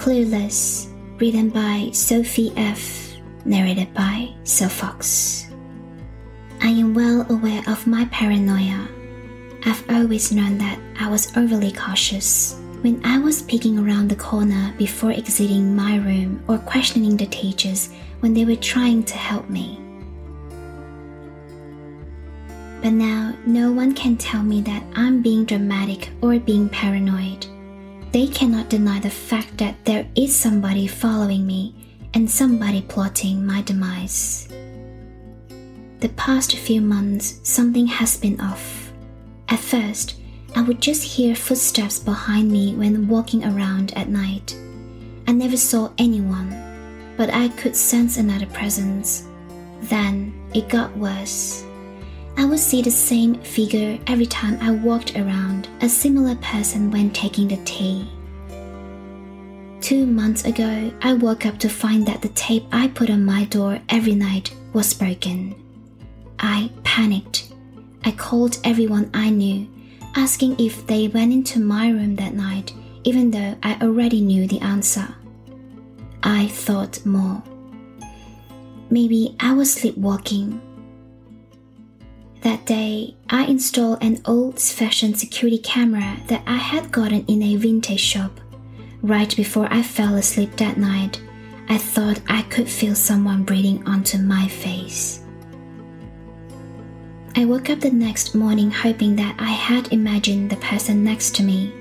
Clueless, written by Sophie F., narrated by Sylph Fox. I am well aware of my paranoia. I've always known that I was overly cautious when I was peeking around the corner before exiting my room or questioning the teachers when they were trying to help me. But now, no one can tell me that I'm being dramatic or being paranoid. They cannot deny the fact that there is somebody following me and somebody plotting my demise. The past few months, something has been off. At first, I would just hear footsteps behind me when walking around at night. I never saw anyone, but I could sense another presence. Then it got worse. I would see the same figure every time I walked around, a similar person when taking the T. Two months ago, I woke up to find that the tape I put on my door every night was broken. I panicked. I called everyone I knew, asking if they went into my room that night, even though I already knew the answer. I thought more. Maybe I was sleepwalking that day, I installed an old fashioned security camera that I had gotten in a vintage shop. Right before I fell asleep that night, I thought I could feel someone breathing onto my face. I woke up the next morning hoping that I had imagined the person next to me.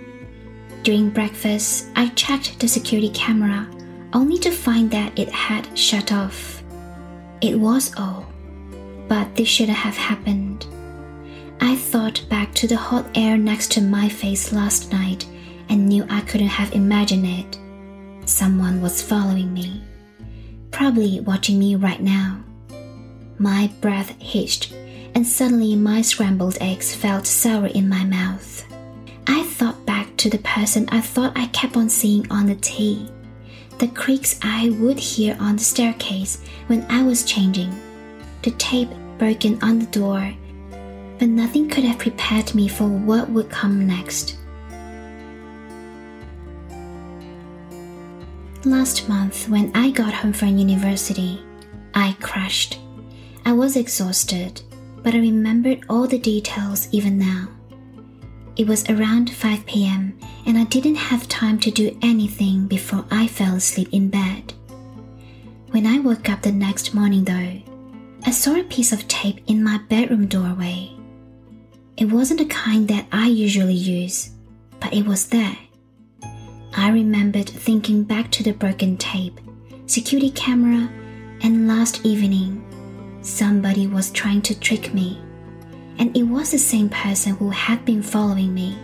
During breakfast, I checked the security camera only to find that it had shut off. It was all but this shouldn't have happened. I thought back to the hot air next to my face last night and knew I couldn't have imagined it. Someone was following me, probably watching me right now. My breath hitched, and suddenly my scrambled eggs felt sour in my mouth. I thought back to the person I thought I kept on seeing on the T, the creaks I would hear on the staircase when I was changing the tape broken on the door, but nothing could have prepared me for what would come next. Last month, when I got home from university, I crashed. I was exhausted, but I remembered all the details even now. It was around 5 pm, and I didn't have time to do anything before I fell asleep in bed. When I woke up the next morning, though, I saw a piece of tape in my bedroom doorway. It wasn't the kind that I usually use, but it was there. I remembered thinking back to the broken tape, security camera, and last evening, somebody was trying to trick me. And it was the same person who had been following me.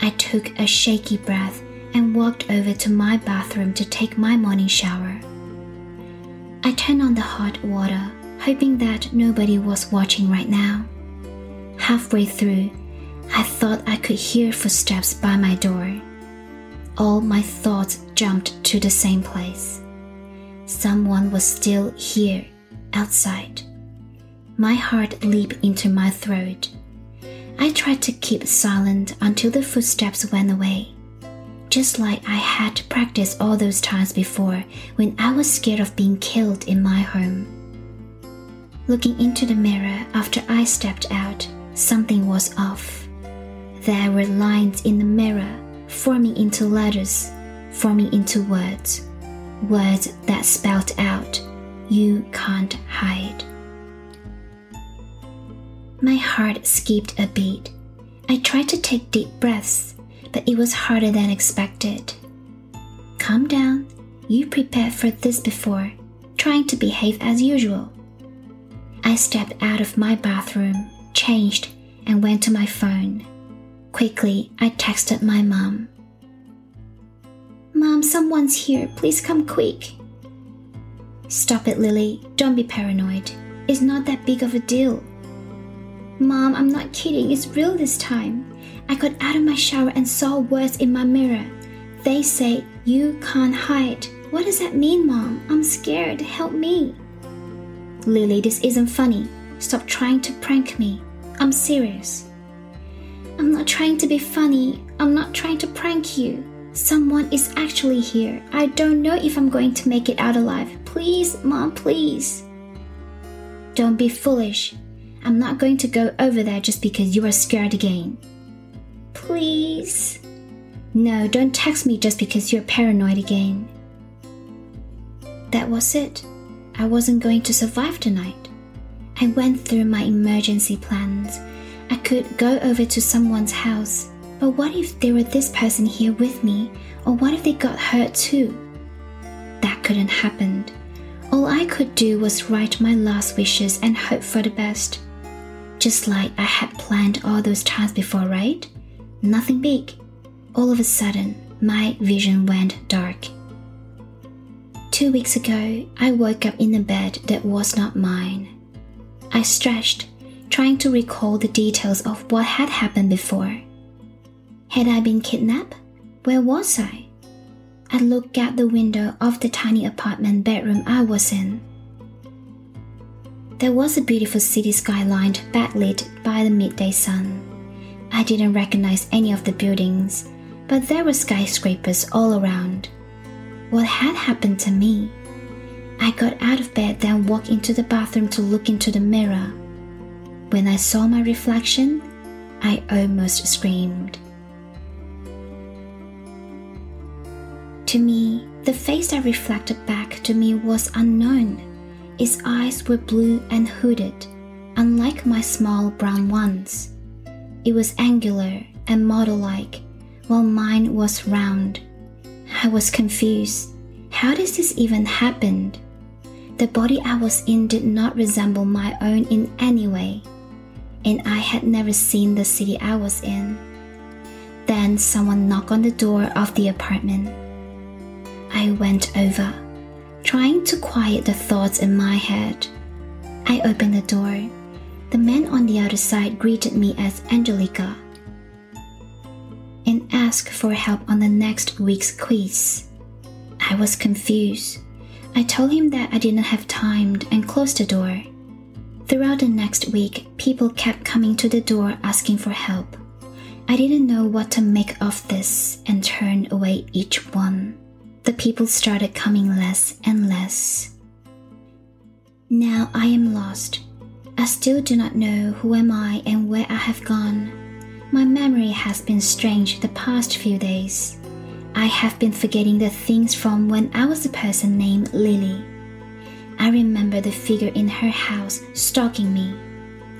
I took a shaky breath and walked over to my bathroom to take my morning shower. I turned on the hot water hoping that nobody was watching right now. Halfway through, I thought I could hear footsteps by my door. All my thoughts jumped to the same place. Someone was still here, outside. My heart leaped into my throat. I tried to keep silent until the footsteps went away, just like I had practiced all those times before when I was scared of being killed in my home. Looking into the mirror after I stepped out, something was off. There were lines in the mirror forming into letters, forming into words, words that spelled out, You can't hide. My heart skipped a beat. I tried to take deep breaths, but it was harder than expected. Calm down. You prepared for this before, trying to behave as usual. I stepped out of my bathroom, changed, and went to my phone. Quickly, I texted my mom. Mom, someone's here. Please come quick. Stop it, Lily. Don't be paranoid. It's not that big of a deal. Mom, I'm not kidding. It's real this time. I got out of my shower and saw words in my mirror. They say, You can't hide. What does that mean, Mom? I'm scared. Help me. Lily, this isn't funny. Stop trying to prank me. I'm serious. I'm not trying to be funny. I'm not trying to prank you. Someone is actually here. I don't know if I'm going to make it out alive. Please, Mom, please. Don't be foolish. I'm not going to go over there just because you are scared again. Please. No, don't text me just because you're paranoid again. That was it. I wasn't going to survive tonight. I went through my emergency plans. I could go over to someone's house, but what if there were this person here with me, or what if they got hurt too? That couldn't happen. All I could do was write my last wishes and hope for the best. Just like I had planned all those times before, right? Nothing big. All of a sudden, my vision went dark. Two weeks ago, I woke up in a bed that was not mine. I stretched, trying to recall the details of what had happened before. Had I been kidnapped? Where was I? I looked out the window of the tiny apartment bedroom I was in. There was a beautiful city skyline backlit by the midday sun. I didn't recognize any of the buildings, but there were skyscrapers all around. What had happened to me? I got out of bed, then walked into the bathroom to look into the mirror. When I saw my reflection, I almost screamed. To me, the face that reflected back to me was unknown. Its eyes were blue and hooded, unlike my small brown ones. It was angular and model like, while mine was round. I was confused. How does this even happen? The body I was in did not resemble my own in any way, and I had never seen the city I was in. Then someone knocked on the door of the apartment. I went over, trying to quiet the thoughts in my head. I opened the door. The man on the other side greeted me as Angelica asked for help on the next week's quiz. I was confused. I told him that I didn't have time and closed the door. Throughout the next week, people kept coming to the door asking for help. I didn't know what to make of this and turned away each one the people started coming less and less. Now I am lost. I still do not know who am I and where I have gone. My memory has been strange the past few days. I have been forgetting the things from when I was a person named Lily. I remember the figure in her house stalking me.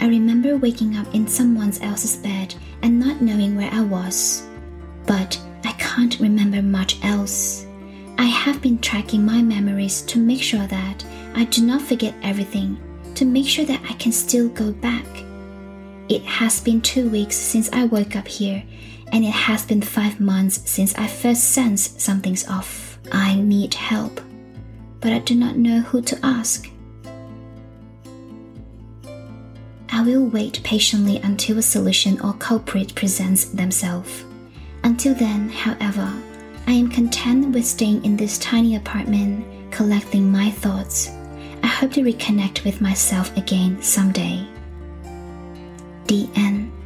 I remember waking up in someone else's bed and not knowing where I was. But I can't remember much else. I have been tracking my memories to make sure that I do not forget everything, to make sure that I can still go back. It has been two weeks since I woke up here, and it has been five months since I first sensed something's off. I need help, but I do not know who to ask. I will wait patiently until a solution or culprit presents themselves. Until then, however, I am content with staying in this tiny apartment, collecting my thoughts. I hope to reconnect with myself again someday. The end.